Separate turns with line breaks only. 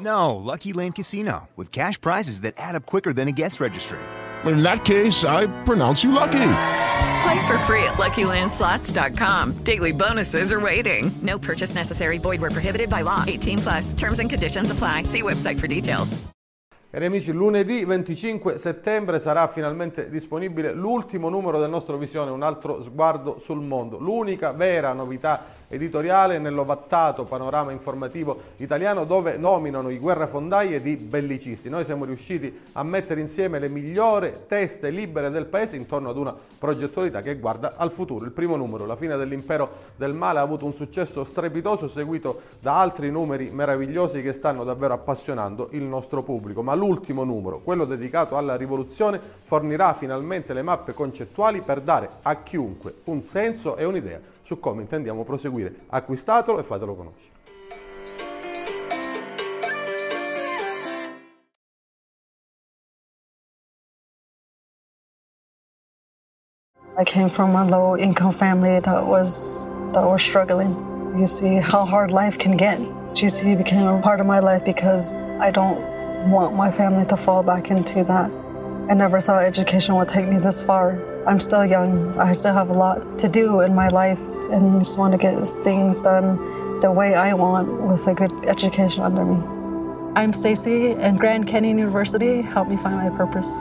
No, Lucky Land Casino, with cash prizes that add up quicker than a guest registry.
In that case, I pronounce you lucky.
Play for free at LuckyLandSlots.com. Daily bonuses are waiting. No purchase necessary. Void where prohibited by law. 18 plus. Terms and conditions apply. See website for details.
Cari amici, lunedì 25 settembre sarà finalmente disponibile l'ultimo numero del nostro Visione, un altro sguardo sul mondo. L'unica vera novità editoriale nell'ovattato panorama informativo italiano dove nominano i guerrafondai di bellicisti. Noi siamo riusciti a mettere insieme le migliori teste libere del paese intorno ad una progettualità che guarda al futuro. Il primo numero, La fine dell'impero del male, ha avuto un successo strepitoso seguito da altri numeri meravigliosi che stanno davvero appassionando il nostro pubblico. Ma l'ultimo numero, quello dedicato alla rivoluzione, fornirà finalmente le mappe concettuali per dare a chiunque un senso e un'idea su come intendiamo proseguire. Acquistatelo e fatelo conoscere.
I came from a low income family that was that was struggling. You see how hard life can get. GC became a part of my life because I don't want my family to fall back into that. I never thought education would take me this far. I'm still young. I still have a lot to do in my life and just want to get things done the way I want with a good education under me. I'm Stacy and Grand Canyon University helped me find my purpose.